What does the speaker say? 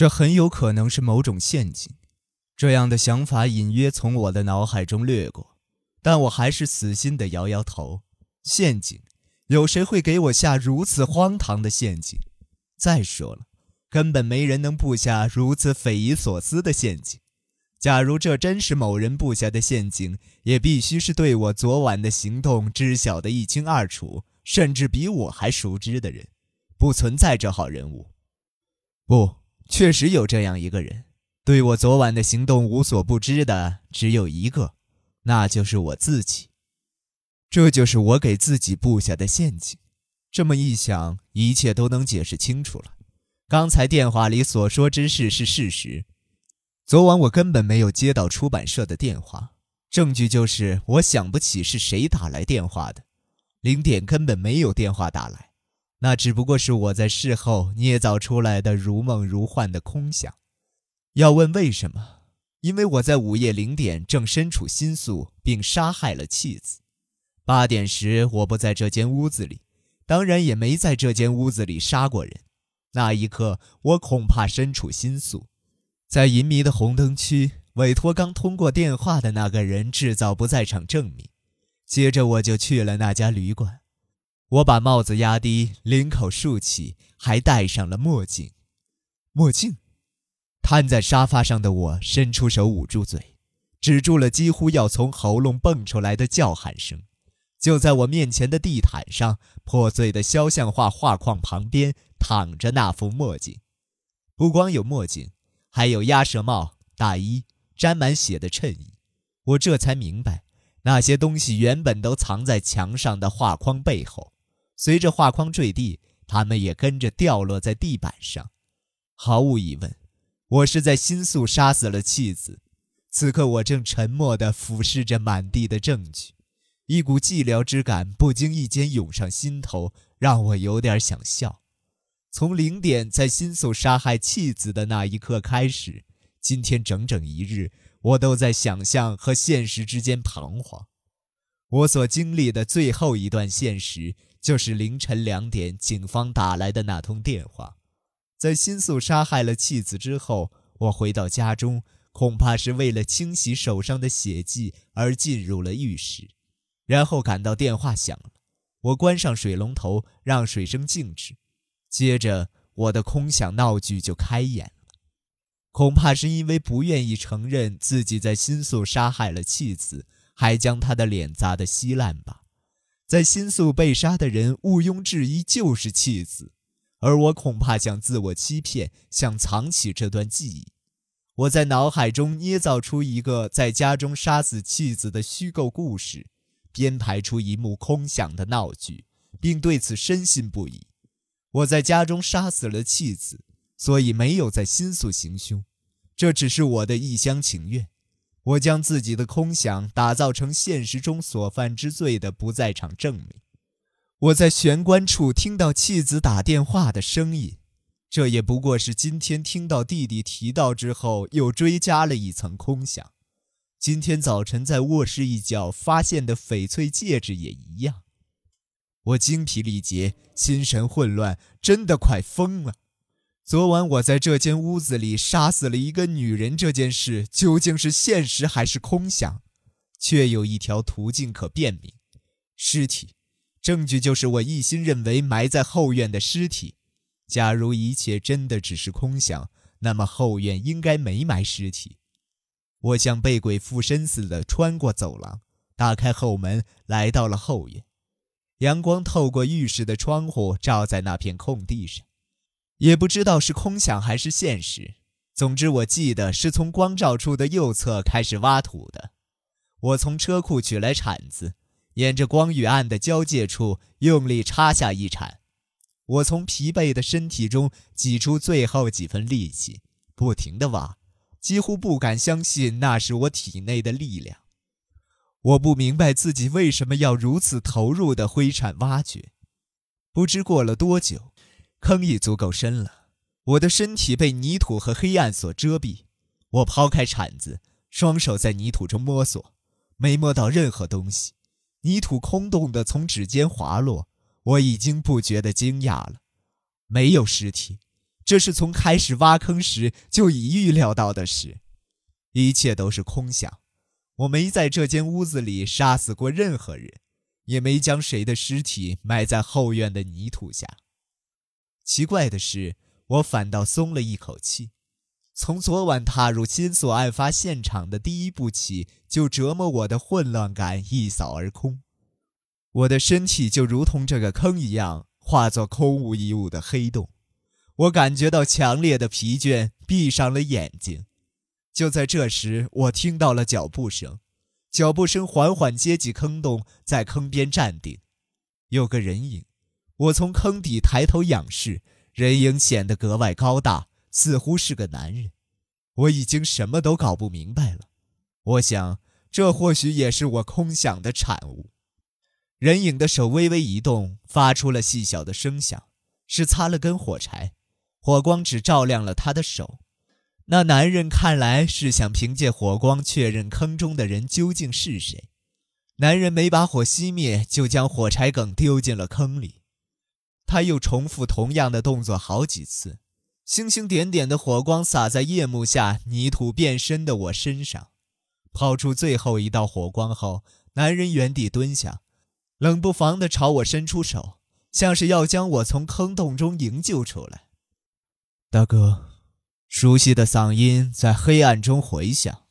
这很有可能是某种陷阱。这样的想法隐约从我的脑海中掠过，但我还是死心地摇摇头。陷阱？有谁会给我下如此荒唐的陷阱？再说了，根本没人能布下如此匪夷所思的陷阱。假如这真是某人布下的陷阱，也必须是对我昨晚的行动知晓的一清二楚，甚至比我还熟知的人。不存在这号人物。不，确实有这样一个人，对我昨晚的行动无所不知的只有一个，那就是我自己。这就是我给自己布下的陷阱。这么一想，一切都能解释清楚了。刚才电话里所说之事是事实。昨晚我根本没有接到出版社的电话，证据就是我想不起是谁打来电话的，零点根本没有电话打来，那只不过是我在事后捏造出来的如梦如幻的空想。要问为什么？因为我在午夜零点正身处新宿，并杀害了妻子。八点时我不在这间屋子里，当然也没在这间屋子里杀过人。那一刻，我恐怕身处新宿。在淫迷的红灯区，委托刚通过电话的那个人制造不在场证明。接着我就去了那家旅馆。我把帽子压低，领口竖起，还戴上了墨镜。墨镜。瘫在沙发上的我伸出手捂住嘴，止住了几乎要从喉咙蹦出来的叫喊声。就在我面前的地毯上，破碎的肖像画画框旁边躺着那副墨镜。不光有墨镜。还有鸭舌帽、大衣、沾满血的衬衣，我这才明白，那些东西原本都藏在墙上的画框背后。随着画框坠地，他们也跟着掉落在地板上。毫无疑问，我是在新宿杀死了妻子。此刻，我正沉默地俯视着满地的证据，一股寂寥之感不经意间涌上心头，让我有点想笑。从零点在新宿杀害妻子的那一刻开始，今天整整一日，我都在想象和现实之间彷徨。我所经历的最后一段现实，就是凌晨两点警方打来的那通电话。在新宿杀害了妻子之后，我回到家中，恐怕是为了清洗手上的血迹而进入了浴室，然后感到电话响了，我关上水龙头，让水声静止。接着，我的空想闹剧就开演了。恐怕是因为不愿意承认自己在新宿杀害了妻子，还将他的脸砸得稀烂吧。在新宿被杀的人毋庸置疑就是妻子，而我恐怕想自我欺骗，想藏起这段记忆。我在脑海中捏造出一个在家中杀死妻子的虚构故事，编排出一幕空想的闹剧，并对此深信不疑。我在家中杀死了妻子，所以没有在新宿行凶，这只是我的一厢情愿。我将自己的空想打造成现实中所犯之罪的不在场证明。我在玄关处听到妻子打电话的声音，这也不过是今天听到弟弟提到之后又追加了一层空想。今天早晨在卧室一角发现的翡翠戒指也一样。我精疲力竭，心神混乱，真的快疯了。昨晚我在这间屋子里杀死了一个女人，这件事究竟是现实还是空想？却有一条途径可辨明：尸体。证据就是我一心认为埋在后院的尸体。假如一切真的只是空想，那么后院应该没埋尸体。我像被鬼附身似的穿过走廊，打开后门，来到了后院。阳光透过浴室的窗户照在那片空地上，也不知道是空想还是现实。总之，我记得是从光照处的右侧开始挖土的。我从车库取来铲子，沿着光与暗的交界处用力插下一铲。我从疲惫的身体中挤出最后几分力气，不停地挖，几乎不敢相信那是我体内的力量。我不明白自己为什么要如此投入的挥铲挖掘。不知过了多久，坑已足够深了，我的身体被泥土和黑暗所遮蔽。我抛开铲子，双手在泥土中摸索，没摸到任何东西。泥土空洞的从指尖滑落，我已经不觉得惊讶了。没有尸体，这是从开始挖坑时就已预料到的事，一切都是空想。我没在这间屋子里杀死过任何人，也没将谁的尸体埋在后院的泥土下。奇怪的是，我反倒松了一口气。从昨晚踏入金锁案发现场的第一步起，就折磨我的混乱感一扫而空。我的身体就如同这个坑一样，化作空无一物的黑洞。我感觉到强烈的疲倦，闭上了眼睛。就在这时，我听到了脚步声，脚步声缓缓接近坑洞，在坑边站定，有个人影。我从坑底抬头仰视，人影显得格外高大，似乎是个男人。我已经什么都搞不明白了。我想，这或许也是我空想的产物。人影的手微微一动，发出了细小的声响，是擦了根火柴。火光只照亮了他的手。那男人看来是想凭借火光确认坑中的人究竟是谁。男人没把火熄灭，就将火柴梗丢进了坑里。他又重复同样的动作好几次。星星点点的火光洒在夜幕下泥土变深的我身上。抛出最后一道火光后，男人原地蹲下，冷不防地朝我伸出手，像是要将我从坑洞中营救出来。大哥。熟悉的嗓音在黑暗中回响。